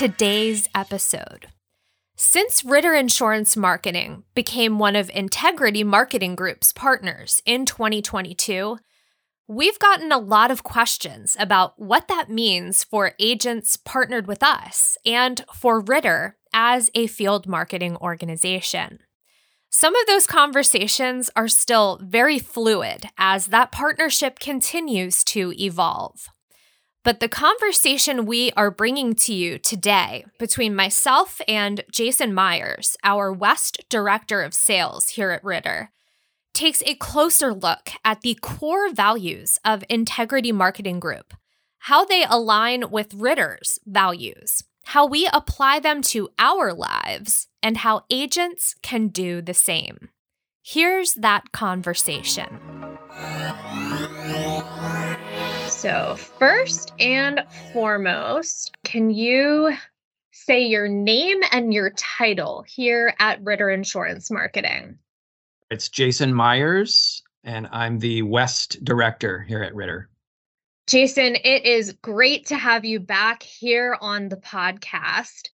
today's episode. Since Ritter Insurance Marketing became one of Integrity Marketing Group's partners in 2022, we've gotten a lot of questions about what that means for agents partnered with us and for Ritter as a field marketing organization. Some of those conversations are still very fluid as that partnership continues to evolve. But the conversation we are bringing to you today between myself and Jason Meyers, our West Director of Sales here at Ritter, takes a closer look at the core values of Integrity Marketing Group, how they align with Ritter's values, how we apply them to our lives, and how agents can do the same. Here's that conversation. So, first and foremost, can you say your name and your title here at Ritter Insurance Marketing? It's Jason Meyers, and I'm the West Director here at Ritter. Jason, it is great to have you back here on the podcast.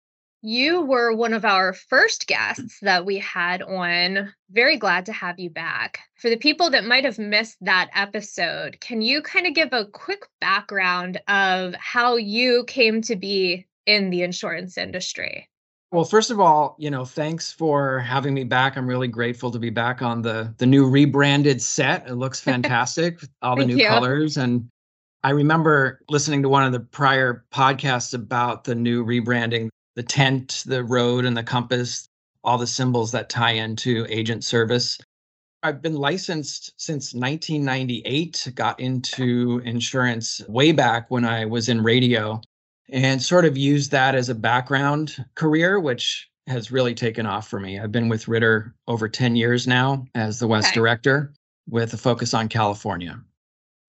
You were one of our first guests that we had on. Very glad to have you back. For the people that might have missed that episode, can you kind of give a quick background of how you came to be in the insurance industry? Well, first of all, you know, thanks for having me back. I'm really grateful to be back on the the new rebranded set. It looks fantastic, all the new you. colors and I remember listening to one of the prior podcasts about the new rebranding, the tent, the road, and the compass, all the symbols that tie into agent service. I've been licensed since 1998, got into insurance way back when I was in radio and sort of used that as a background career, which has really taken off for me. I've been with Ritter over 10 years now as the West okay. Director with a focus on California.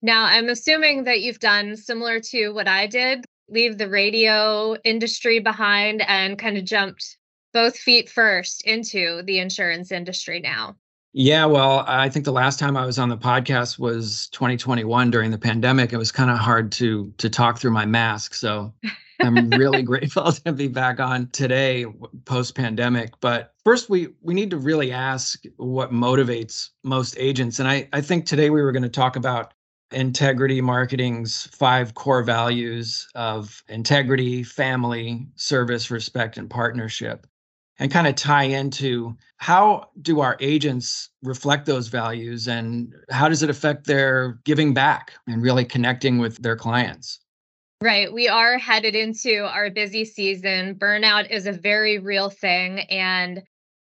Now, I'm assuming that you've done similar to what I did, leave the radio industry behind and kind of jumped both feet first into the insurance industry now. Yeah, well, I think the last time I was on the podcast was 2021 during the pandemic. It was kind of hard to to talk through my mask, so I'm really grateful to be back on today post pandemic. But first we we need to really ask what motivates most agents and I I think today we were going to talk about integrity marketing's five core values of integrity, family, service, respect, and partnership, and kind of tie into how do our agents reflect those values and how does it affect their giving back and really connecting with their clients? Right. We are headed into our busy season. Burnout is a very real thing. And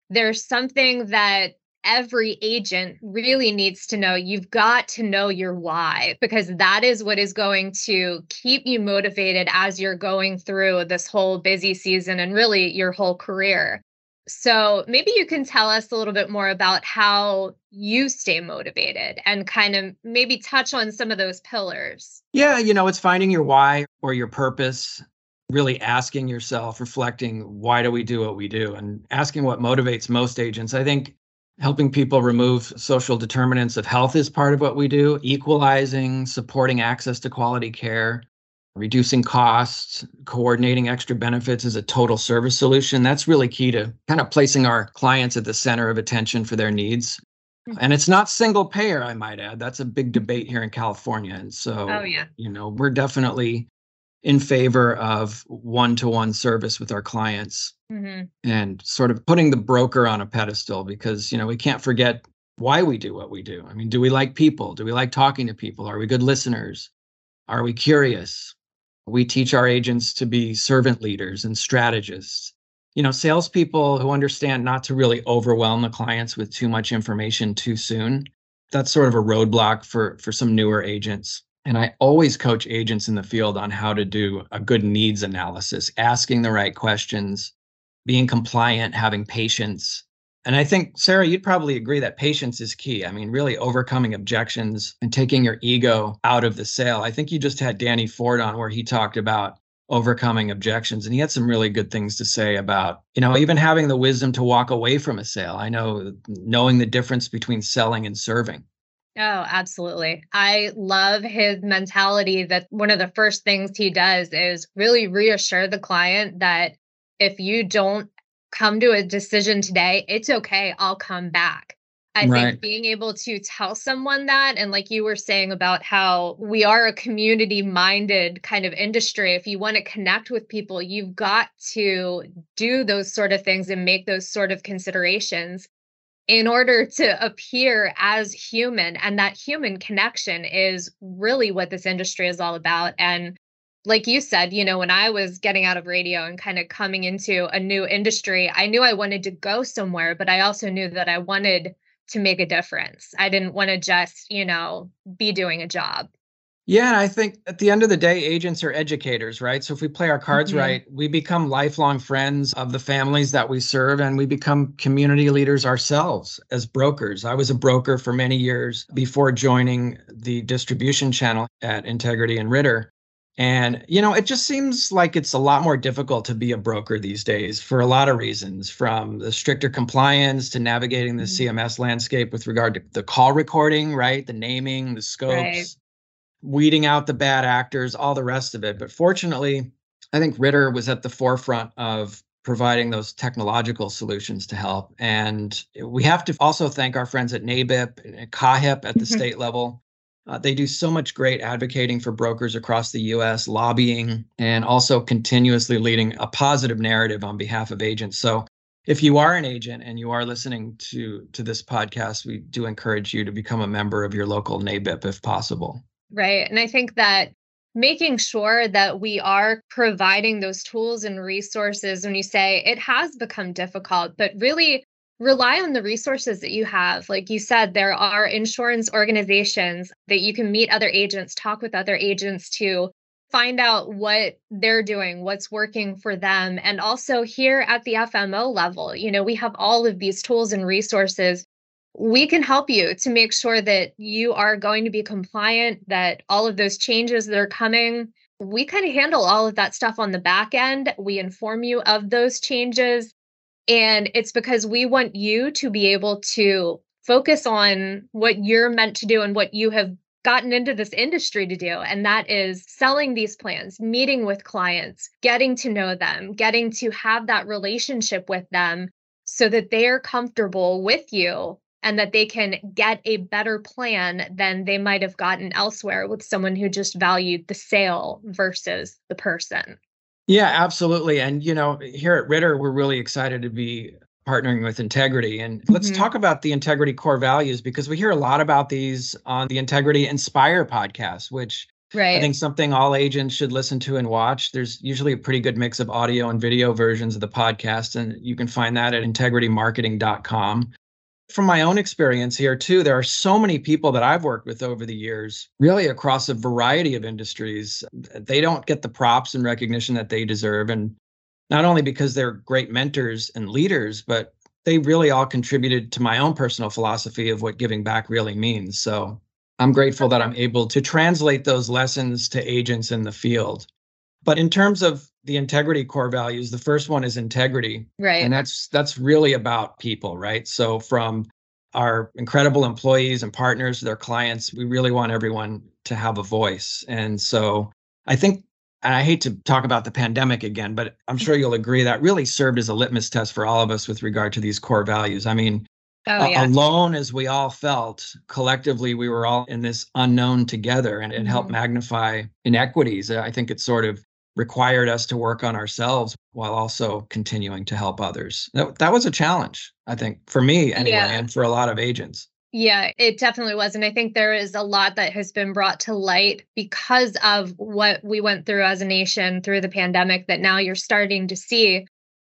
there's something that every agent really needs to know you've got to know your why because that is what is going to keep you motivated as you're going through this whole busy season and really your whole career. So, maybe you can tell us a little bit more about how you stay motivated and kind of maybe touch on some of those pillars. Yeah, you know, it's finding your why or your purpose, really asking yourself, reflecting, why do we do what we do, and asking what motivates most agents. I think helping people remove social determinants of health is part of what we do. Equalizing supporting access to quality care reducing costs coordinating extra benefits as a total service solution. That's really key to kind of placing our clients at the center of attention for their needs. Hmm. and it's not single payer i might add. That's a big debate here in california. And so oh, yeah. you know we're definitely in favor of one-to-one service with our clients mm-hmm. and sort of putting the broker on a pedestal because you know we can't forget why we do what we do. I mean do we like people? Do we like talking to people? Are we good listeners? Are we curious? We teach our agents to be servant leaders and strategists. You know salespeople who understand not to really overwhelm the clients with too much information too soon that's sort of a roadblock for for some newer agents and I always coach agents in the field on how to do a good needs analysis, asking the right questions, being compliant, having patience. And I think, Sarah, you'd probably agree that patience is key. I mean, really overcoming objections and taking your ego out of the sale. I think you just had Danny Ford on where he talked about overcoming objections and he had some really good things to say about you know even having the wisdom to walk away from a sale i know knowing the difference between selling and serving Oh, absolutely. I love his mentality that one of the first things he does is really reassure the client that if you don't come to a decision today, it's okay. I'll come back. I right. think being able to tell someone that, and like you were saying about how we are a community minded kind of industry, if you want to connect with people, you've got to do those sort of things and make those sort of considerations in order to appear as human. And that human connection is really what this industry is all about. And like you said, you know, when I was getting out of radio and kind of coming into a new industry, I knew I wanted to go somewhere, but I also knew that I wanted to make a difference. I didn't want to just, you know, be doing a job. Yeah, and I think at the end of the day, agents are educators, right? So if we play our cards mm-hmm. right, we become lifelong friends of the families that we serve and we become community leaders ourselves as brokers. I was a broker for many years before joining the distribution channel at Integrity and Ritter. And, you know, it just seems like it's a lot more difficult to be a broker these days for a lot of reasons, from the stricter compliance to navigating the mm-hmm. CMS landscape with regard to the call recording, right? The naming, the scopes, right. Weeding out the bad actors, all the rest of it. But fortunately, I think Ritter was at the forefront of providing those technological solutions to help. And we have to also thank our friends at NABIP and CAHIP at the mm-hmm. state level uh, they do so much great advocating for brokers across the US, lobbying, and also continuously leading a positive narrative on behalf of agents. So if you are an agent and you are listening to to this podcast, we do encourage you to become a member of your local NABIP if possible. Right. And I think that making sure that we are providing those tools and resources when you say it has become difficult, but really rely on the resources that you have. Like you said, there are insurance organizations that you can meet other agents, talk with other agents to find out what they're doing, what's working for them. And also here at the FMO level, you know, we have all of these tools and resources. We can help you to make sure that you are going to be compliant, that all of those changes that are coming, we kind of handle all of that stuff on the back end. We inform you of those changes and it's because we want you to be able to focus on what you're meant to do and what you have gotten into this industry to do. And that is selling these plans, meeting with clients, getting to know them, getting to have that relationship with them so that they're comfortable with you and that they can get a better plan than they might have gotten elsewhere with someone who just valued the sale versus the person. Yeah, absolutely. And, you know, here at Ritter, we're really excited to be partnering with integrity. And let's mm-hmm. talk about the integrity core values because we hear a lot about these on the Integrity Inspire podcast, which right. I think something all agents should listen to and watch. There's usually a pretty good mix of audio and video versions of the podcast, and you can find that at integritymarketing.com from my own experience here too there are so many people that i've worked with over the years really across a variety of industries they don't get the props and recognition that they deserve. And not only because they're great mentors and leaders but they really all contributed to my own personal philosophy of what giving back really means. So i'm grateful that i'm able to translate those lessons to agents in the field. But in terms of the integrity core values, the first one is integrity. Right. And that's that's really about people, right? So from our incredible employees and partners, their clients, we really want everyone to have a voice. And so I think and I hate to talk about the pandemic again, but I'm sure you'll agree that really served as a litmus test for all of us with regard to these core values. I mean, Oh, yeah. alone as we all felt collectively we were all in this unknown together and it mm-hmm. helped magnify inequities i think it sort of required us to work on ourselves while also continuing to help others. That, that was a challenge, I think, for me anyway, yeah. and for a lot of agents. Yeah, it definitely was. And I think there is a lot that has been brought to light because of what we went through as a nation through the pandemic that now you're starting to see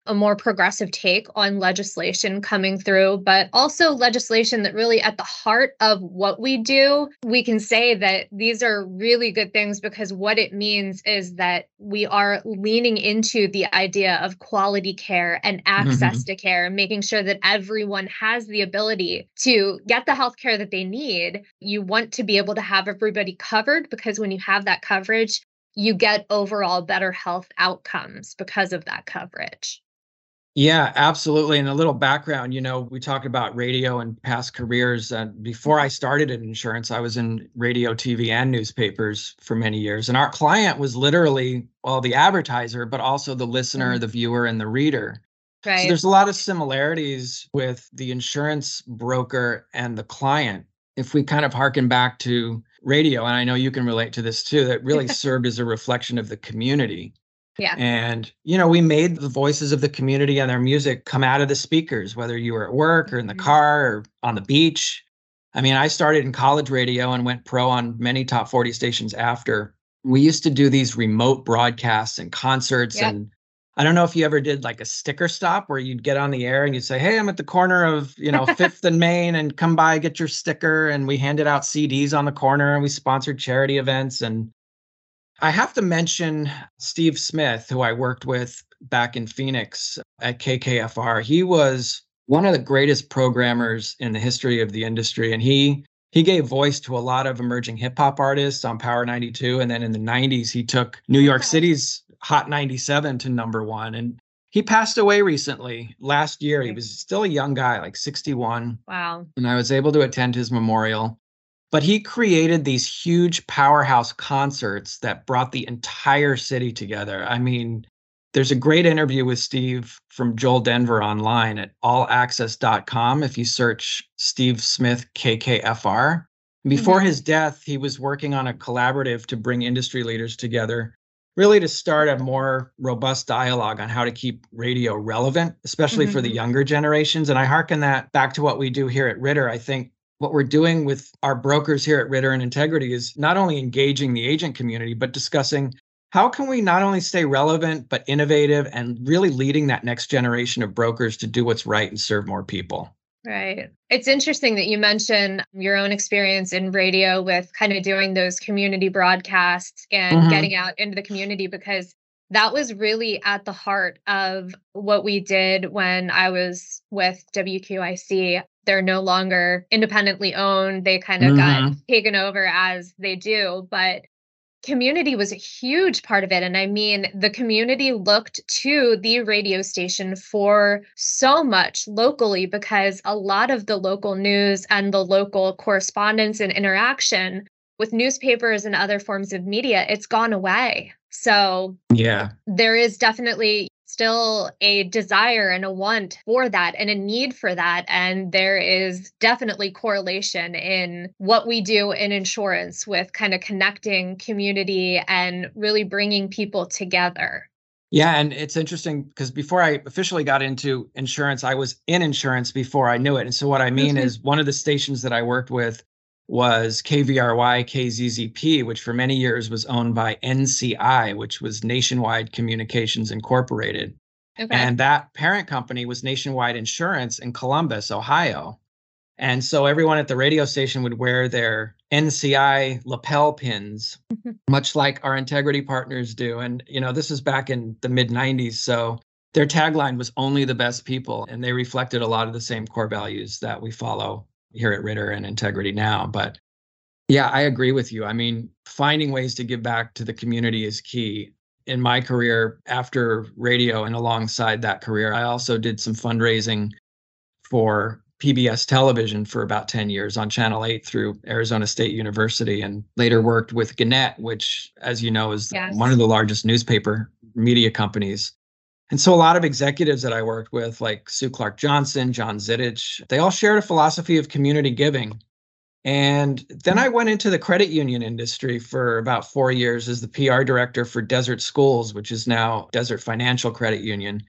a more progressive take on legislation coming through, but also legislation that really at the heart of what we do, we can say that these are really good things because what it means is that we are leaning into the idea of quality care and access mm-hmm. to care, and making sure that everyone has the ability to get the health care that they need. You want to be able to have everybody covered because when you have that coverage, you get overall better health outcomes because of that coverage. Yeah, absolutely. And a little background, you know, we talked about radio and past careers. And before I started in insurance, I was in radio, TV, and newspapers for many years. And our client was literally, well, the advertiser, but also the listener, mm-hmm. the viewer, and the reader. Right. So there's a lot of similarities with the insurance broker and the client. If we kind of harken back to radio, and I know you can relate to this too, that really served as a reflection of the community. Yeah. And, you know, we made the voices of the community and their music come out of the speakers, whether you were at work or in the mm-hmm. car or on the beach. I mean, I started in college radio and went pro on many top 40 stations after. We used to do these remote broadcasts and concerts. Yep. And I don't know if you ever did like a sticker stop where you'd get on the air and you'd say, Hey, I'm at the corner of, you know, Fifth and Main and come by, get your sticker. And we handed out CDs on the corner and we sponsored charity events. And I have to mention Steve Smith, who I worked with back in Phoenix at KKFR. He was one of the greatest programmers in the history of the industry, and he he gave voice to a lot of emerging hip hop artists on Power 92. And then in the 90s, he took New York City's Hot 97 to number one. And he passed away recently last year. He was still a young guy, like 61. Wow. And I was able to attend his memorial. But he created these huge powerhouse concerts that brought the entire city together. I mean, there's a great interview with Steve from Joel Denver online at allaccess.com. If you search Steve Smith KKFR, before mm-hmm. his death, he was working on a collaborative to bring industry leaders together, really to start a more robust dialogue on how to keep radio relevant, especially mm-hmm. for the mm-hmm. younger generations. And I hearken that back to what we do here at Ritter. I think what we're doing with our brokers here at Ritter and Integrity is not only engaging the agent community, but discussing how can we not only stay relevant, but innovative and really leading that next generation of brokers to do what's right and serve more people. Right. It's interesting that you mention your own experience in radio with kind of doing those community broadcasts and mm-hmm. getting out into the community because that was really at the heart of what we did when I was with WQIC they're no longer independently owned. They kind of mm-hmm. got taken over as they do. But community was a huge part of it. And I mean, the community looked to the radio station for so much locally because a lot of the local news and the local correspondence and interaction with newspapers and other forms of media, it's gone away. So, yeah, there is definitely still a desire and a want for that and a need for that. And there is definitely correlation in what we do in insurance with kind of connecting community and really bringing people together. Yeah, and it's interesting because before I officially got into insurance, I was in insurance before I knew it. And so what I mean mm-hmm. is one of the stations that I worked with was KVRY KZZP, which for many years was owned by NCI, which was Nationwide Communications Incorporated. Okay. And that parent company was Nationwide Insurance in Columbus, Ohio. And so everyone at the radio station would wear their NCI lapel pins, mm-hmm. much like our integrity partners do. And, you know, this is back in the mid 90s. So their tagline was only the best people. And they reflected a lot of the same core values that we follow here at Ritter and Integrity now. But yeah, I agree with you. I mean, finding ways to give back to the community is key. In my career after radio and alongside that career, I also did some fundraising for PBS television for about 10 years on Channel 8 through Arizona State University and later worked with Gannett, which, as you know, is yes. one of the largest newspaper media companies and so a lot of executives that I worked with, like Sue Clark Johnson, John Zidich, they all shared a philosophy of community giving. And then I went into the credit union industry for about four years as the PR director for Desert Schools, which is now Desert Financial Credit Union.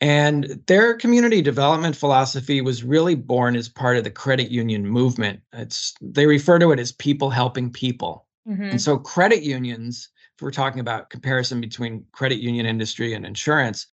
And their community development philosophy was really born as part of the credit union movement. It's they refer to it as people helping people. Mm-hmm. And so credit unions if we're talking about comparison between credit union industry and insurance,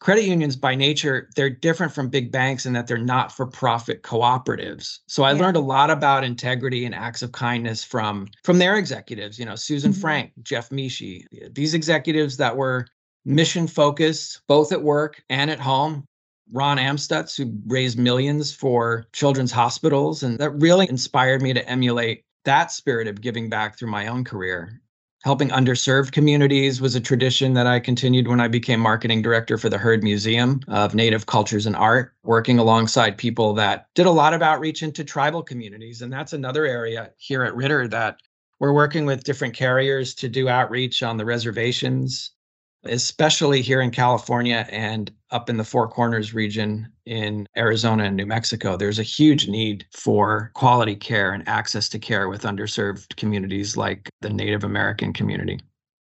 credit unions by nature they're different from big banks in that they're not for profit cooperatives so i yeah. learned a lot about integrity and acts of kindness from from their executives you know susan mm-hmm. frank jeff Meshey these executives that were mission focused both at work and at home ron amstutz who raised millions for children's hospitals and that really inspired me to emulate that spirit of giving back through my own career Helping underserved communities was a tradition that I continued when I became marketing director for the Heard Museum of Native Cultures and Art, working alongside people that did a lot of outreach into tribal communities. And that's another area here at Ritter that we're working with different carriers to do outreach on the reservations, especially here in California and up in the Four Corners region in Arizona and New Mexico. There's a huge need for quality care and access to care with underserved communities like the Native American community.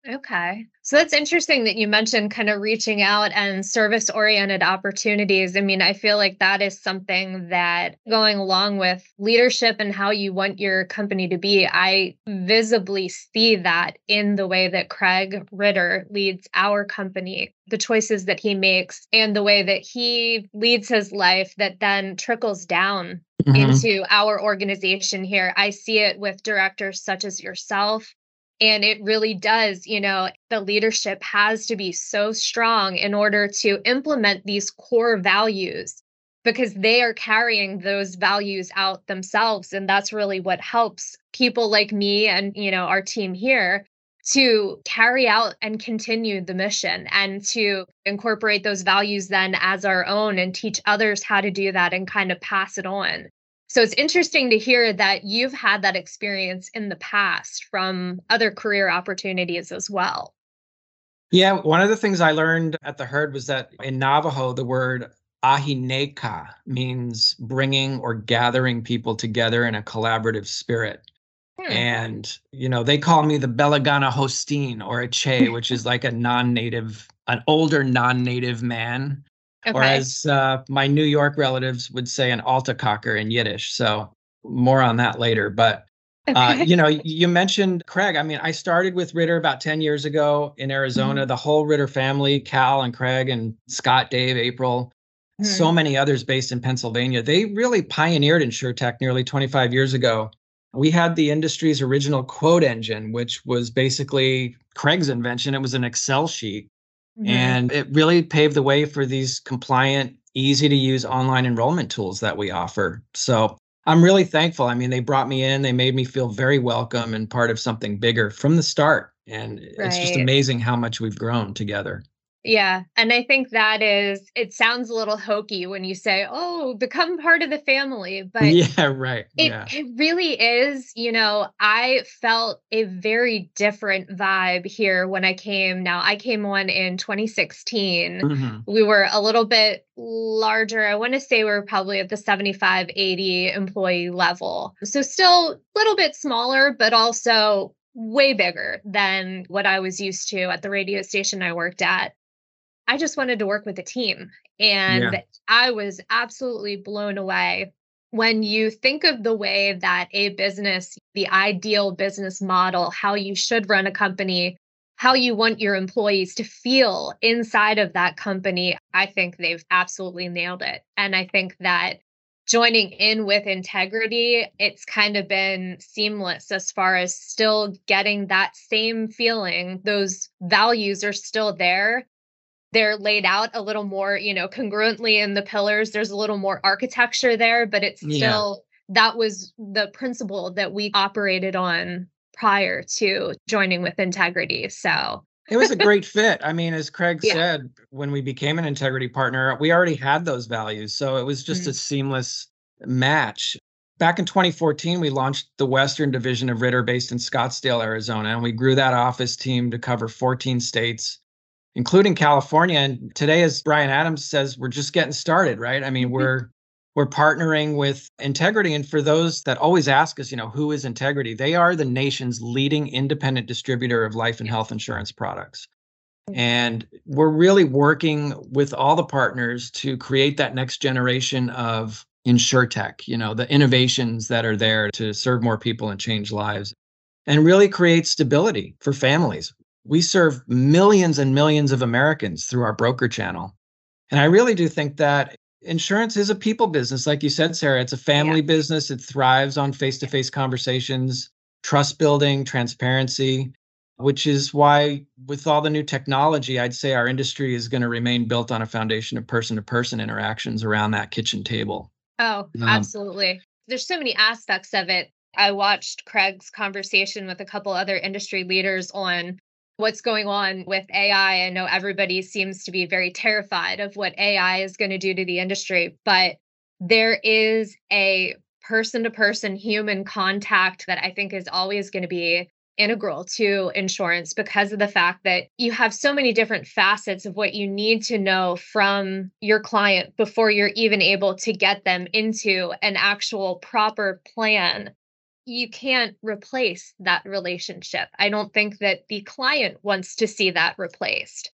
Okay. So that's interesting that you mentioned kind of reaching out and service oriented opportunities. I mean, I feel like that is something that going along with leadership and how you want your company to be, I visibly see that in the way that Craig Ritter leads our company, the choices that he makes, and the way that he leads his life that then trickles down Mm-hmm. into our organization here. I see it with directors such as yourself and it really does, you know, the leadership has to be so strong in order to implement these core values because they are carrying those values out themselves. And that's really what helps people like me and, you know, our team here to carry out and continue the mission and to incorporate those values then as our own and teach others how to do that and kind of pass it on. So it's interesting to hear that you've had that experience in the past from other career opportunities as well. Yeah, one of the things I learned at the Heard was that in Navajo, the word ahineka means bringing or gathering people together in a collaborative spirit. Hmm. And, you know, they call me the Belagana Hosteen or a Che, which is like a non native, an older non native man Okay. Or as uh, my New York relatives would say, an Altacocker in Yiddish. So more on that later. But uh, you know, you mentioned Craig. I mean, I started with Ritter about 10 years ago in Arizona. Mm-hmm. The whole Ritter family, Cal and Craig and Scott, Dave, April, mm-hmm. so many others based in Pennsylvania. They really pioneered InsurTech nearly 25 years ago. We had the industry's original quote engine, which was basically Craig's invention. It was an Excel sheet Mm-hmm. And it really paved the way for these compliant, easy to use online enrollment tools that we offer. So I'm really thankful. I mean, they brought me in, they made me feel very welcome and part of something bigger from the start. And right. it's just amazing how much we've grown together. Yeah. And I think that is, it sounds a little hokey when you say, oh, become part of the family. But yeah, right. It, yeah. it really is. You know, I felt a very different vibe here when I came. Now, I came on in 2016. Mm-hmm. We were a little bit larger. I want to say we are probably at the 75, 80 employee level. So still a little bit smaller, but also way bigger than what I was used to at the radio station I worked at. I just wanted to work with a team. And yeah. I was absolutely blown away when you think of the way that a business, the ideal business model, how you should run a company, how you want your employees to feel inside of that company, I think they've absolutely nailed it. And I think that joining in with integrity, it's kind of been seamless as far as still getting that same feeling. Those values are still there, they're laid out a little more, you know, congruently in the pillars. There's a little more architecture there, but it's still yeah. that was the principle that we operated on prior to joining with integrity. So it was a great fit. I mean, as Craig yeah. said, when we became an integrity partner, we already had those values. So it was just mm-hmm. a seamless match. Back in 2014, we launched the Western Division of Ritter based in Scottsdale, Arizona, and we grew that office team to cover 14 states including California. And today, as Bryan Adams says, we're just getting started, right? I mean, mm-hmm. we're we're partnering with Integrity. And for those that always ask us, you know, who is Integrity? They are the nation's leading independent distributor of life and health insurance products. And we're really working with all the partners to create that next generation of insurtech, you know, the innovations that are there to serve more people and change lives and really create stability for families we serve millions and millions of Americans through our broker channel. And I really do think that insurance is a people business. Like you said, Sarah, it's a family yeah. business. It thrives on face to face conversations, trust building, transparency, which is why, with all the new technology, I'd say our industry is going to remain built on a foundation of person to person interactions around that kitchen table. Oh, um, absolutely. There's so many aspects of it I watched Craig's conversation with a couple other industry leaders on what's going on with AI. I know everybody seems to be very terrified of what AI is going to do to the industry, but there is a person to person human contact that I think is always going to be integral to insurance because of the fact that you have so many different facets of what you need to know from your client before you're even able to get them into an actual proper plan. You can't replace that relationship. I don't think that the client wants to see that replaced.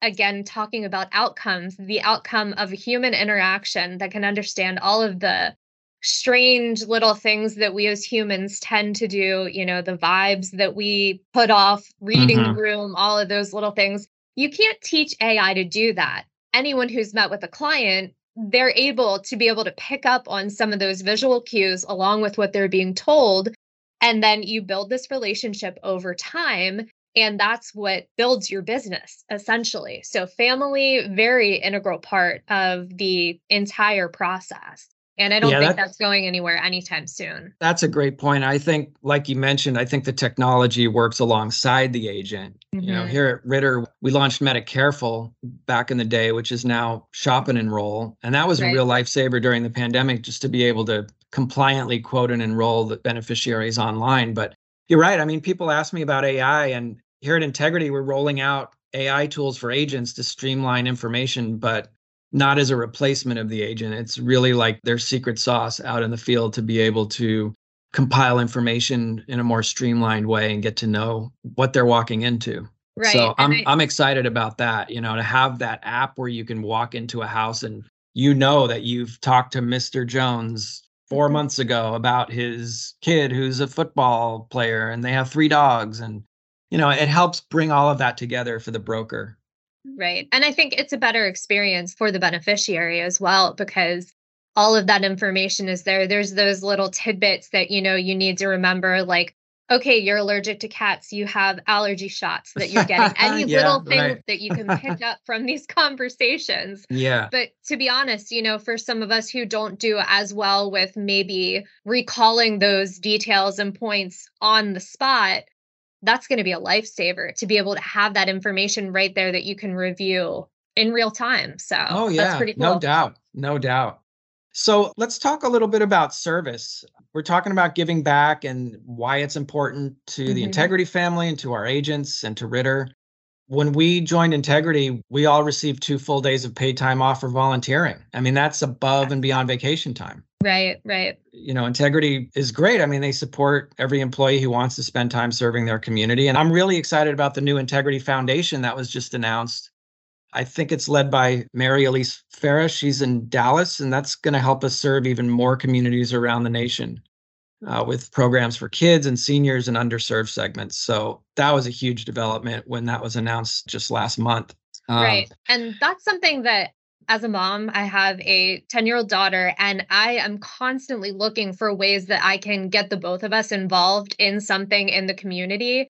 Again, talking about outcomes, the outcome of a human interaction that can understand all of the strange little things that we as humans tend to do, you know, the vibes that we put off, reading mm-hmm. the room, all of those little things. You can't teach AI to do that. Anyone who's met with a client, they're able to be able to pick up on some of those visual cues along with what they're being told. And then you build this relationship over time. And that's what builds your business essentially. So, family, very integral part of the entire process. And I don't yeah, think that, that's going anywhere anytime soon. That's a great point. I think, like you mentioned, I think the technology works alongside the agent. Mm-hmm. You know, mm-hmm. here at Ritter, we launched Medicareful back in the day, which is now Shop and Enroll. And that was right. a real lifesaver during the pandemic just to be able to compliantly quote and enroll the beneficiaries online. But you're right. I mean, people ask me about AI, and here at Integrity, we're rolling out AI tools for agents to streamline information. But not as a replacement of the agent. It's really like their secret sauce out in the field to be able to compile information in a more streamlined way and get to know what they're walking into. Right. So I'm I, I'm excited about that, you know, to have that app where you can walk into a house and you know that you've talked to Mr. Jones 4 mm-hmm. months ago about his kid who's a football player and they have three dogs and you know, it helps bring all of that together for the broker. Right. And I think it's a better experience for the beneficiary as well because all of that information is there. There's those little tidbits that, you know, you need to remember like, okay, you're allergic to cats, you have allergy shots that you're getting. Any yeah, little thing right. that you can pick up from these conversations. Yeah. But to be honest, you know, for some of us who don't do as well with maybe recalling those details and points on the spot, that's going to be a lifesaver to be able to have that information right there that you can review in real time. So, oh, yeah, cool. no doubt. No doubt. So, let's talk a little bit about service. We're talking about giving back and why it's important to mm-hmm. the Integrity family and to our agents and to Ritter. When we joined Integrity, we all received two full days of paid time off for volunteering. I mean, that's above and beyond vacation time. Right, right. You know, integrity is great. I mean, they support every employee who wants to spend time serving their community. And I'm really excited about the new Integrity Foundation that was just announced. I think it's led by Mary Elise Ferris. She's in Dallas, and that's going to help us serve even more communities around the nation uh, with programs for kids and seniors and underserved segments. So that was a huge development when that was announced just last month. Um, right. And that's something that as a mom, I have a 10 year old daughter, and I am constantly looking for ways that I can get the both of us involved in something in the community.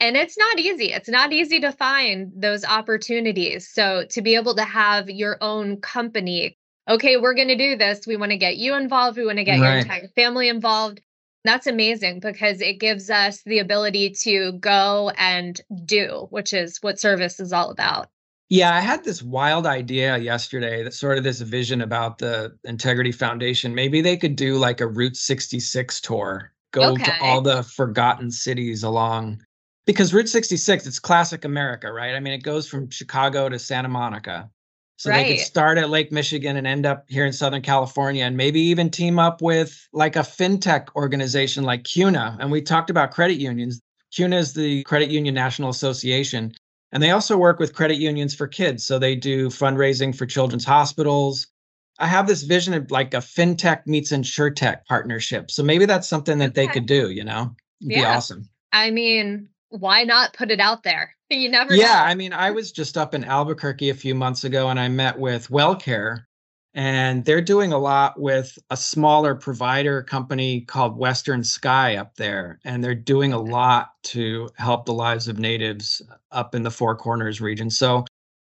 And it's not easy. It's not easy to find those opportunities. So, to be able to have your own company, okay, we're going to do this. We want to get you involved. We want to get right. your entire family involved. That's amazing because it gives us the ability to go and do, which is what service is all about. Yeah, I had this wild idea yesterday that sort of this vision about the Integrity Foundation. Maybe they could do like a Route 66 tour, go okay. to all the forgotten cities along because Route 66, it's classic America, right? I mean, it goes from Chicago to Santa Monica. So right. they could start at Lake Michigan and end up here in Southern California and maybe even team up with like a fintech organization like CUNA. And we talked about credit unions. CUNA is the Credit Union National Association. And they also work with credit unions for kids. So they do fundraising for children's hospitals. I have this vision of like a fintech meets insurtech partnership. So maybe that's something that they could do, you know? It'd yeah. be awesome. I mean, why not put it out there? You never Yeah, know. I mean, I was just up in Albuquerque a few months ago and I met with WellCare, and they're doing a lot with a smaller provider company called Western Sky up there. And they're doing a lot to help the lives of natives up in the Four Corners region. So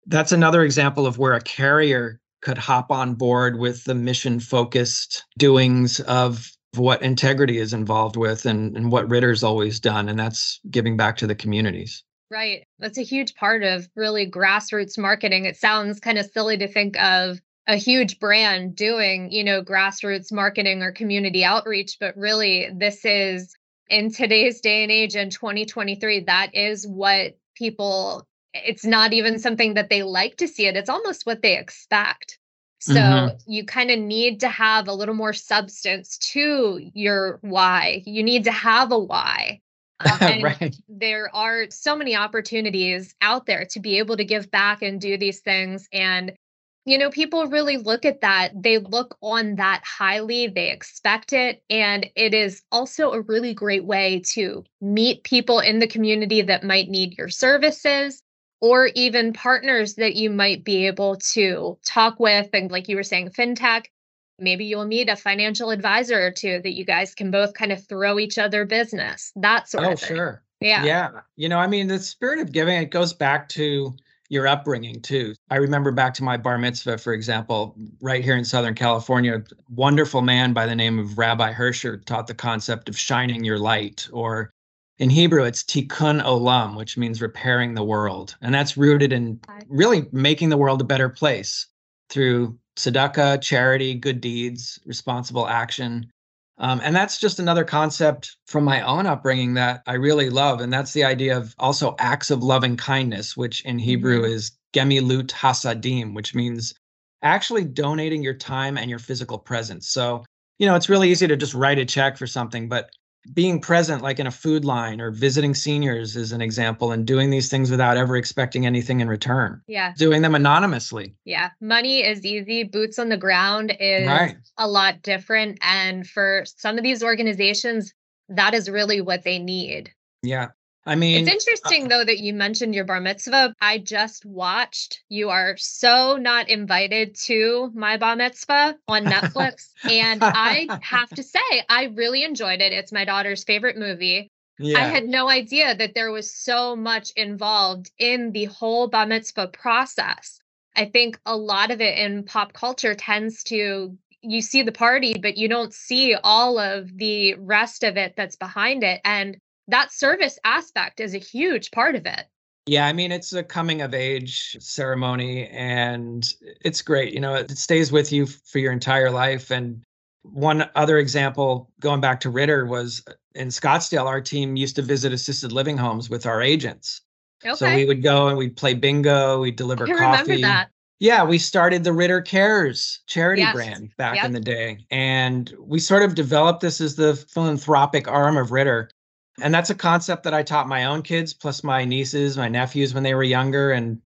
that's another example of where a carrier could hop on board with the mission focused doings of what integrity is involved with and, and what Ritter's always done, and that's giving back to the communities. Right. That's a huge part of really grassroots marketing. It sounds kind of silly to think of a huge brand doing, you know, grassroots marketing or community outreach, but really this is in today's day and age in 2023, that is what people it's not even something that they like to see it. It's almost what they expect. So mm-hmm. you kind of need to have a little more substance to your why. You need to have a why. Um, right. There are so many opportunities out there to be able to give back and do these things. And, you know, people really look at that. They look on that highly, they expect it. And it is also a really great way to meet people in the community that might need your services or even partners that you might be able to talk with. And like you were saying, fintech, maybe you'll meet a financial advisor or two that you guys can both kind of throw each other business, that sort oh, of thing. sure. Yeah. Yeah. You know, I mean, the spirit of giving, it goes back to your upbringing too. I remember back to my bar mitzvah, for example, right here in Southern California, wonderful man by the name of Rabbi Hersher taught the concept of shining your light or in Hebrew, it's tikkun olam, which means repairing the world. And that's rooted in really making the world a better place through tzedakah, charity, good deeds, responsible action. Um, and that's just another concept from my own upbringing that I really love. And that's the idea of also acts of loving kindness, which in Hebrew mm-hmm. is gemilut hasadim, which means actually donating your time and your physical presence. So, you know, it's really easy to just write a check for something, but being present like in a food line or visiting seniors is an example and doing these things without ever expecting anything in return. Yeah. Doing them anonymously. Yeah. Money is easy. Boots on the ground is right. a lot different and for some of these organizations that is really what they need. Yeah I mean, it's interesting uh, though that you mentioned your bar mitzvah. I just watched. You are so not invited to my bar mitzvah on Netflix, and I have to say, I really enjoyed it. It's my daughter's favorite movie. Yeah. I had no idea that there was so much involved in the whole bar mitzvah process. I think a lot of it in pop culture tends to you see the party, but you don't see all of the rest of it that's behind it. And that service aspect is a huge part of it. Yeah, I mean, it's a coming of age ceremony and it's great. You know, it stays with you for your entire life. And one other example, going back to Ritter, was uh, in Scottsdale, our team used to visit assisted living homes with our agents. Okay. So we would go and we'd play bingo, we'd deliver I coffee. Remember that. Yeah, we started the Ritter Cares charity yes. brand back yep. in the day. And we sort of developed this as the philanthropic arm of Ritter and that's a concept that I taught my own kids, plus my nieces, my nephews when they were younger. And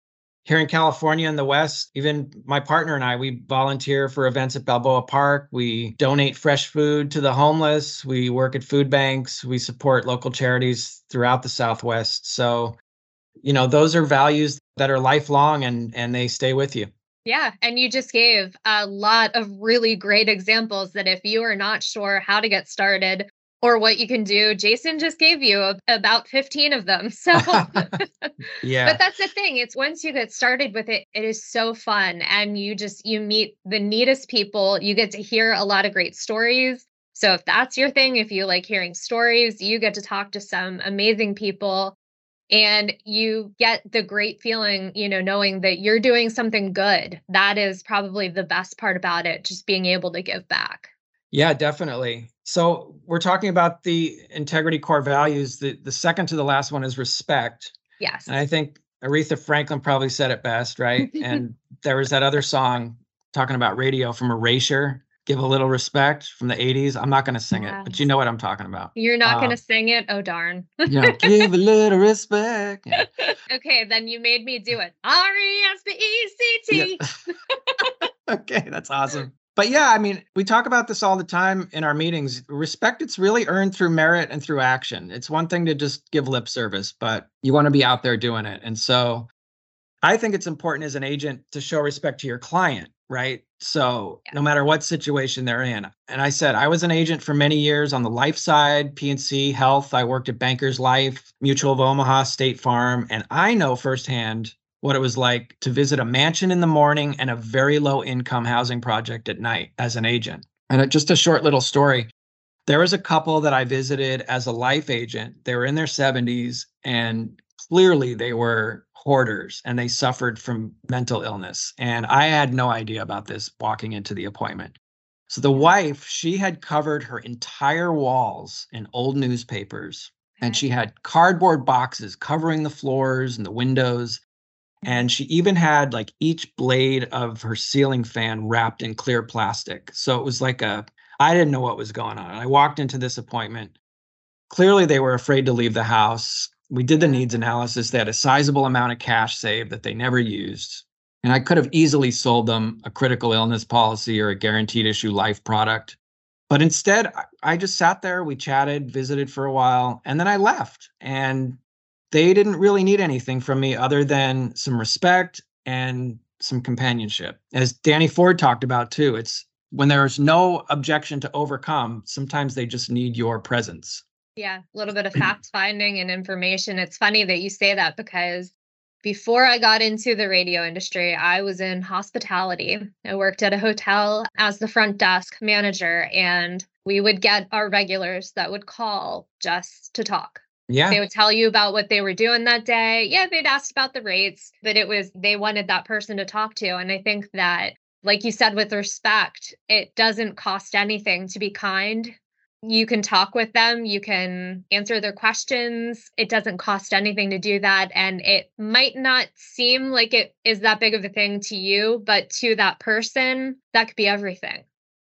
here in California in the West, even my partner and I, we volunteer for events at Balboa Park. We donate fresh food to the homeless. We work at food banks. We support local charities throughout the Southwest. So, you know, those are values that are lifelong and and they stay with you. Yeah. And you just gave a lot of really great examples that if you are not sure how to get started or what you can do. Jason just gave you about 15 of them. So, yeah. But that's the thing. It's once you get started with it, it is so fun. And you just, you meet the neatest people. You get to hear a lot of great stories. So, if that's your thing, if you like hearing stories, you get to talk to some amazing people and you get the great feeling, you know, knowing that you're doing something good. That is probably the best part about it, just being able to give back. Yeah, definitely. So we're talking about the integrity core values. The the second to the last one is respect. Yes. And I think Aretha Franklin probably said it best, right? and there was that other song talking about radio from Erasure. Give a little respect from the 80s. I'm not going to sing yes. it, but you know what I'm talking about. You're not going to um, sing it? Oh, darn. yeah, give a little respect. Yeah. Okay, then you made me do it. R E S P E C T. Okay, that's awesome but yeah, I mean, we talk about this all the time in our meetings. Respect, it's really earned through merit and through action. It's one thing to just give lip service, but you want to be out there doing it. And so I think it's important as an agent to show respect to your client, right? So yeah. no matter what situation they're in. And I said I was an agent for many years on the life side, P&C, health. I worked at Bankers Life, Mutual of Omaha, State Farm, and I know firsthand what it was like to visit a mansion in the morning and a very low income housing project at night as an agent. And just a short little story. There was a couple that I visited as a life agent. They were in their 70s and clearly they were hoarders and they suffered from mental illness. And I had no idea about this walking into the appointment. So the wife, she had covered her entire walls in old newspapers and she had cardboard boxes covering the floors and the windows. And she even had like each blade of her ceiling fan wrapped in clear plastic. So it was like a, I didn't know what was going on. I walked into this appointment. Clearly, they were afraid to leave the house. We did the needs analysis. They had a sizable amount of cash saved that they never used. And I could have easily sold them a critical illness policy or a guaranteed issue life product. But instead, I just sat there, we chatted, visited for a while, and then I left. And they didn't really need anything from me other than some respect and some companionship. As Danny Ford talked about too, it's when there's no objection to overcome, sometimes they just need your presence. Yeah, a little bit of fact finding and information. It's funny that you say that because before I got into the radio industry, I was in hospitality. I worked at a hotel as the front desk manager, and we would get our regulars that would call just to talk. Yeah. They would tell you about what they were doing that day. Yeah, they'd ask about the rates, but it was they wanted that person to talk to. And I think that, like you said, with respect, it doesn't cost anything to be kind you can talk with them, you can answer their questions. It doesn't cost anything to do that. And it might not seem like it is that big of a thing to you, but to that person, that could be everything.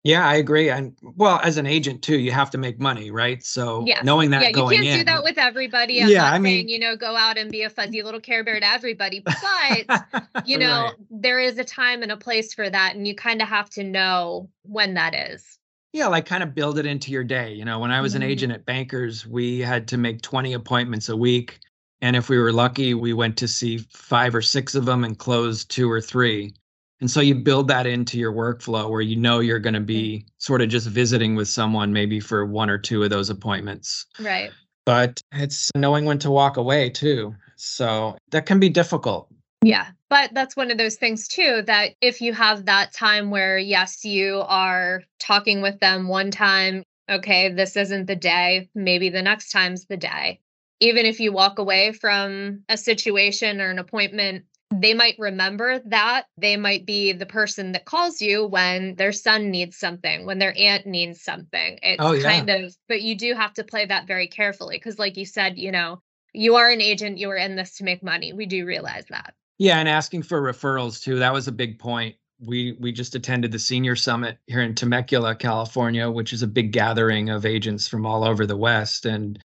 Yeah, I agree. And well, as an agent too, you have to make money, right? So yeah. knowing that yeah, you can't in, do that with everybody. I'm yeah, I mean, saying, you know, go out and be a fuzzy little care bear to everybody. But you know, right. there is a time and a place for that, and you kind of have to know when that is yeah like kind of build it into your day you know when i was mm-hmm. an agent at bankers we had to make 20 appointments a week and if we were lucky we went to see five or six of them and closed two or three and so you build that into your workflow where you know you're going to be sort of just visiting with someone maybe for one or two of those appointments. Right. But it's knowing when to walk away too. So that can be difficult. Yeah. But that's one of those things too that if you have that time where, yes, you are talking with them one time, okay, this isn't the day, maybe the next time's the day. Even if you walk away from a situation or an appointment, they might remember that. They might be the person that calls you when their son needs something, when their aunt needs something. It's oh, yeah. kind of, but you do have to play that very carefully because, like you said, you know, you are an agent, you are in this to make money. We do realize that. Yeah, and asking for referrals too. That was a big point. We we just attended the senior summit here in Temecula, California, which is a big gathering of agents from all over the West. And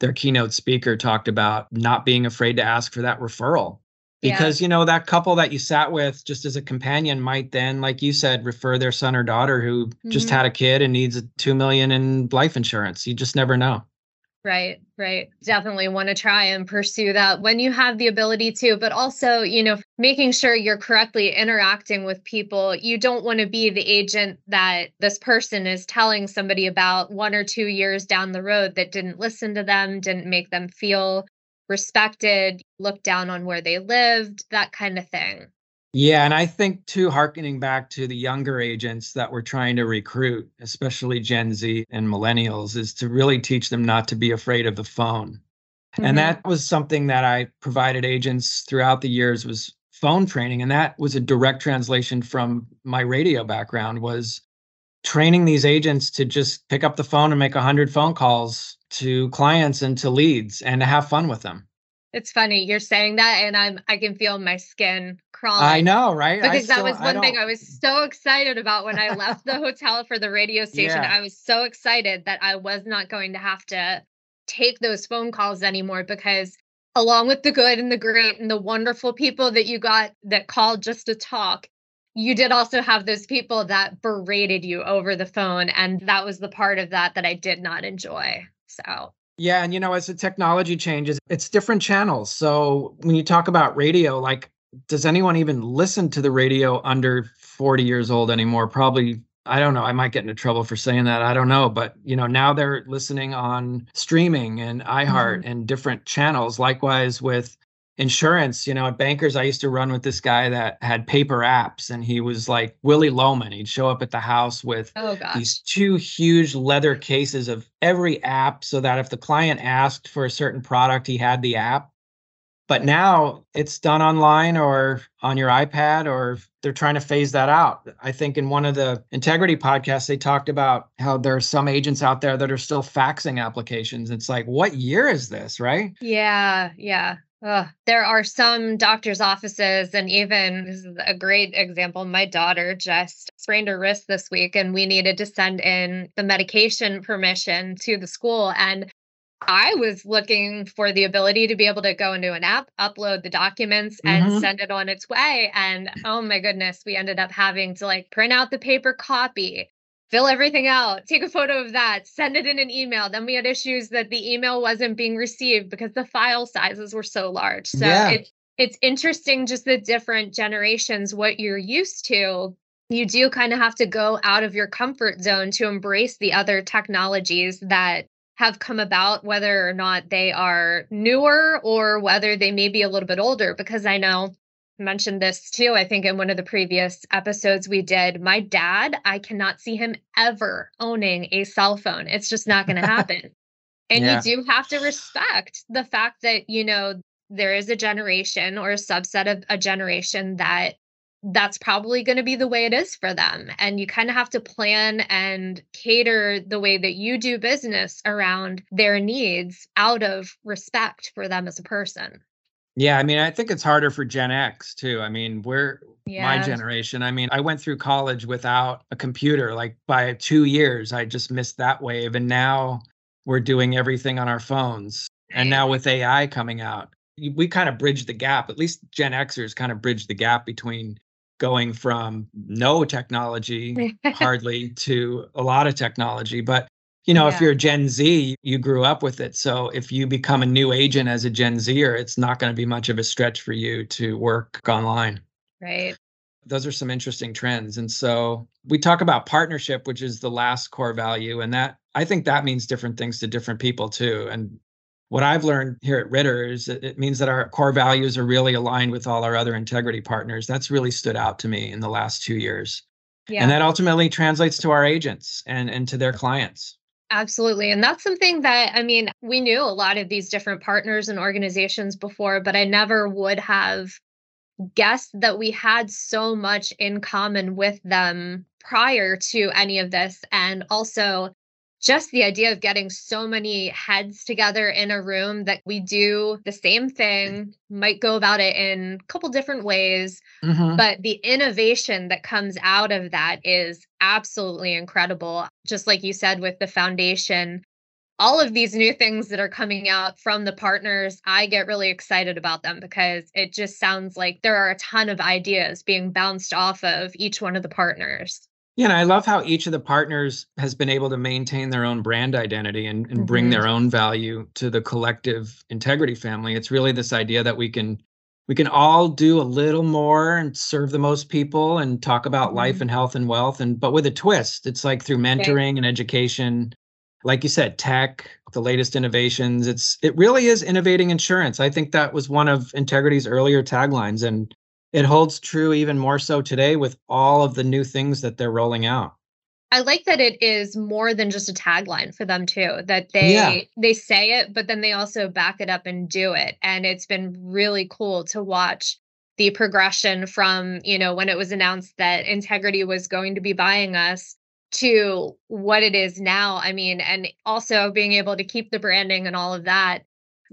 their keynote speaker talked about not being afraid to ask for that referral. Because, yeah. you know, that couple that you sat with just as a companion might then, like you said, refer their son or daughter who mm-hmm. just had a kid and needs a two million in life insurance. You just never know. Right, right. Definitely want to try and pursue that when you have the ability to, but also, you know, making sure you're correctly interacting with people. You don't want to be the agent that this person is telling somebody about one or two years down the road that didn't listen to them, didn't make them feel respected, looked down on where they lived, that kind of thing. Yeah, and I think too, harkening back to the younger agents that we're trying to recruit, especially Gen Z and millennials, is to really teach them not to be afraid of the phone. Mm-hmm. And that was something that I provided agents throughout the years was phone training. And that was a direct translation from my radio background was training these agents to just pick up the phone and make 100 phone calls to clients and to leads and to have fun with them. It's funny you're saying that, and I'm I can feel my skin crawling. I know, right? Because still, that was one I thing I was so excited about when I left the hotel for the radio station. Yeah. I was so excited that I was not going to have to take those phone calls anymore because along with the good and the great and the wonderful people that you got that called just to talk, you did also have those people that berated you over the phone. And that was the part of that that I did not enjoy. So yeah, and you know, as the technology changes, it's different channels. So when you talk about radio, like, does anyone even listen to the radio under 40 years old anymore? Probably, I don't know. I might get into trouble for saying that. I don't know. But, you know, now they're listening on streaming and iHeart mm-hmm. and different channels. Likewise with insurance, you know, at Bankers, I used to run with this guy that had paper apps and he was like Willy Loman. He'd show up at the house with oh, these two huge leather cases of every app so that if the client asked for a certain product, he had the app. But now it's done online or on your iPad, or they're trying to phase that out. I think in one of the integrity podcasts, they talked about how there are some agents out there that are still faxing applications. It's like, what year is this, right? Yeah, yeah. There are some doctor's offices, and even this is a great example. My daughter just sprained her wrist this week, and we needed to send in the medication permission to the school. And I was looking for the ability to be able to go into an app, upload the documents, and mm-hmm. send it on its way. And oh my goodness, we ended up having to like print out the paper copy, fill everything out, take a photo of that, send it in an email. Then we had issues that the email wasn't being received because the file sizes were so large. So yeah. it, it's interesting just the different generations, what you're used to. You do kind of have to go out of your comfort zone to embrace the other technologies that have come about, whether or not they are newer or whether they may be a little bit older. Because I know mentioned this too, I think in one of the previous episodes we did. My dad, I cannot see him ever owning a cell phone. It's just not going to happen. and yeah. you do have to respect the fact that, you know, there is a generation or a subset of a generation that that's probably going to be the way it is for them. And you kind of have to plan and cater the way that you do business around their needs out of respect for them as a person. Yeah, I mean, I think it's harder for Gen X too. I mean, we're yeah. my generation. I mean, I went through college without a computer. Like by two years, I just missed that wave. And now we're doing everything on our phones. And now with AI coming out, we kind of bridge the gap. At least Gen Xers kind of bridge the gap between going from no technology hardly to a lot of technology. But you know, yeah. if you're a Gen Z, you grew up with it. So if you become a new agent as a Gen Zer, it's not going to be much of a stretch for you to work online. Right. Those are some interesting trends. And so we talk about partnership, which is the last core value. And that I think that means different things to different people too. And what I've learned here at Ritter is it means that our core values are really aligned with all our other integrity partners. That's really stood out to me in the last two years. Yeah. And that ultimately translates to our agents and, and to their clients. Absolutely. And that's something that, I mean, we knew a lot of these different partners and organizations before, but I never would have guessed that we had so much in common with them prior to any of this. And also, just the idea of getting so many heads together in a room that we do the same thing, might go about it in a couple different ways, mm-hmm. but the innovation that comes out of that is absolutely incredible. Just like you said with the foundation, all of these new things that are coming out from the partners, I get really excited about them because it just sounds like there are a ton of ideas being bounced off of each one of the partners. Yeah, and I love how each of the partners has been able to maintain their own brand identity and, and mm-hmm. bring their own value to the collective integrity family. It's really this idea that we can we can all do a little more and serve the most people and talk about mm-hmm. life and health and wealth and but with a twist. It's like through mentoring okay. and education, like you said, tech, the latest innovations. It's it really is innovating insurance. I think that was one of Integrity's earlier taglines and it holds true even more so today with all of the new things that they're rolling out. I like that it is more than just a tagline for them too. That they yeah. they say it, but then they also back it up and do it. And it's been really cool to watch the progression from, you know, when it was announced that Integrity was going to be buying us to what it is now. I mean, and also being able to keep the branding and all of that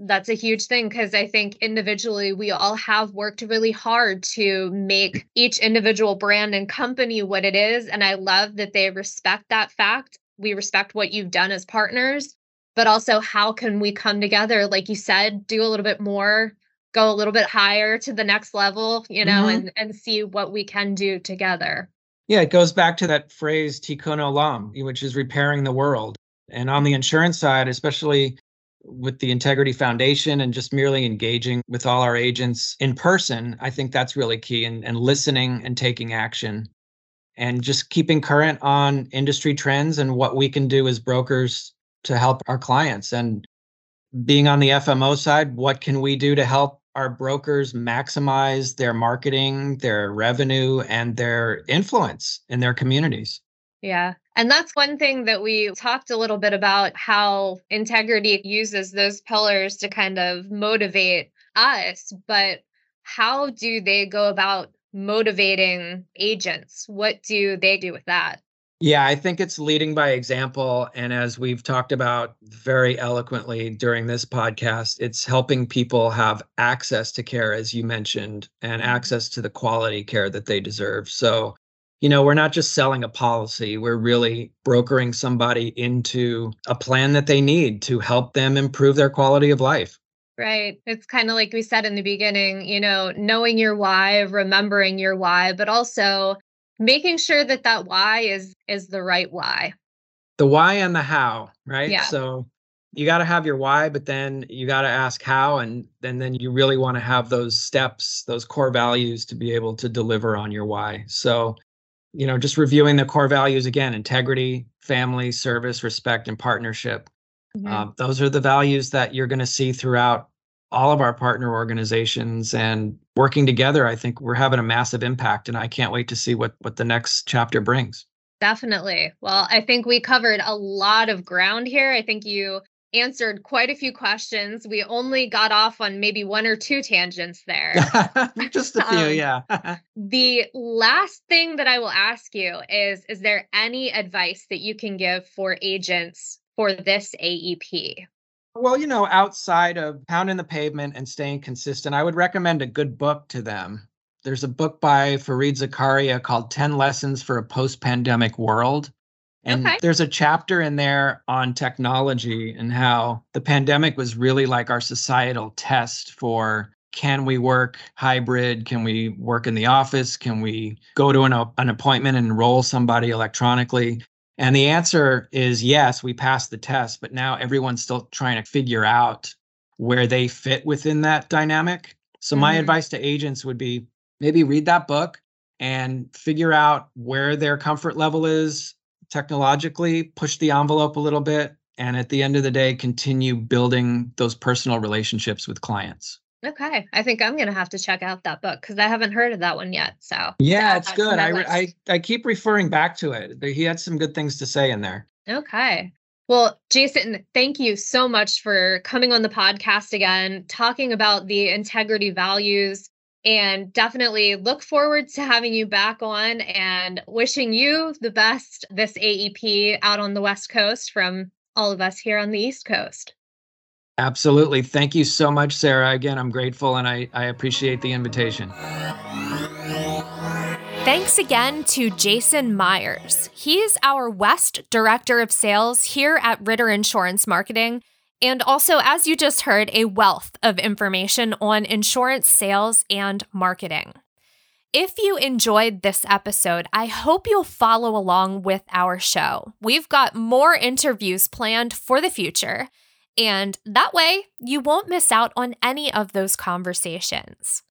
that's a huge thing because I think individually we all have worked really hard to make each individual brand and company what it is. And I love that they respect that fact. We respect what you've done as partners, but also how can we come together, like you said, do a little bit more, go a little bit higher to the next level, you know, mm-hmm. and, and see what we can do together. Yeah, it goes back to that phrase tikkun olam, which is repairing the world. And on the insurance side, especially with the Integrity Foundation and just merely engaging with all our agents in person, I think that's really key and, and listening and taking action and just keeping current on industry trends and what we can do as brokers to help our clients. And being on the FMO side, what can we do to help our brokers maximize their marketing, their revenue, and their influence in their communities. Yeah. And that's one thing that we talked a little bit about how integrity uses those pillars to kind of motivate us. But how do they go about motivating agents? What do they do with that? Yeah, I think it's leading by example. And as we've talked about very eloquently during this podcast, it's helping people have access to care, as you mentioned, and mm-hmm. access to the quality care that they deserve. So, you know, we're not just selling a policy, we're really brokering somebody into a plan that they need to help them improve their quality of life. Right. It's kind of like we said in the beginning, you know, knowing your why, remembering your why, but also making sure that that why is is the right why the why and the how right yeah. so you got to have your why but then you got to ask how and, and then you really want to have those steps those core values to be able to deliver on your why so you know just reviewing the core values again integrity family service respect and partnership. Mm-hmm. uh, those are the values that you're going to see throughout all of our partner organizations and working together i think we're having a massive impact and i can't wait to see what what the next chapter brings. Definitely. Well i think we covered a lot of ground here. I think you answered quite a few questions we only got off on maybe one or two tangents there just a few um, yeah the last thing that i will ask you is is there any advice that you can give for agents for this aep well, you know, outside of pounding the pavement and staying consistent, I would recommend a good book to them. There's a book by Fareed Zakaria called 10 Lessons for a Post Pandemic World. And okay. there's a chapter in there on technology and how the pandemic was really like our societal test for can we work hybrid? Can we work in the office? Can we go to an, an appointment and enroll somebody electronically? And the answer is yes, we passed the test, but now everyone's still trying to figure out where they fit within that dynamic. So, mm-hmm. my advice to agents would be maybe read that book and figure out where their comfort level is technologically, push the envelope a little bit, and at the end of the day, continue building those personal relationships with clients. Okay, I think I'm gonna have to check out that book because I haven't heard of that one yet. So yeah, it's good. I, I I keep referring back to it. He had some good things to say in there. Okay. Well, Jason, thank you so much for coming on the podcast again, talking about the integrity values, and definitely look forward to having you back on and wishing you the best this AEP out on the West Coast from all of us here on the East Coast. Absolutely. Thank you so much, Sarah. Again, I'm grateful and I, I appreciate the invitation. Thanks again to Jason Meyers. He's our West Director of Sales here at Ritter Insurance Marketing. And also, as you just heard, a wealth of information on insurance sales and marketing. If you enjoyed this episode, I hope you'll follow along with our show. We've got more interviews planned for the future. And that way, you won't miss out on any of those conversations.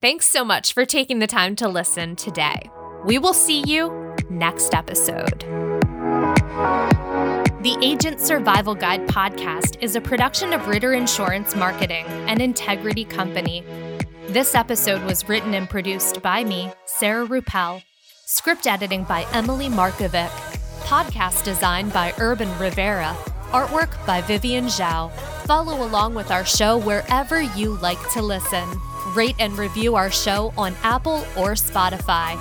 Thanks so much for taking the time to listen today. We will see you next episode. The Agent Survival Guide podcast is a production of Ritter Insurance Marketing, an integrity company. This episode was written and produced by me, Sarah Rueppel. Script editing by Emily Markovic. Podcast design by Urban Rivera Artwork by Vivian Zhao. Follow along with our show wherever you like to listen. Rate and review our show on Apple or Spotify.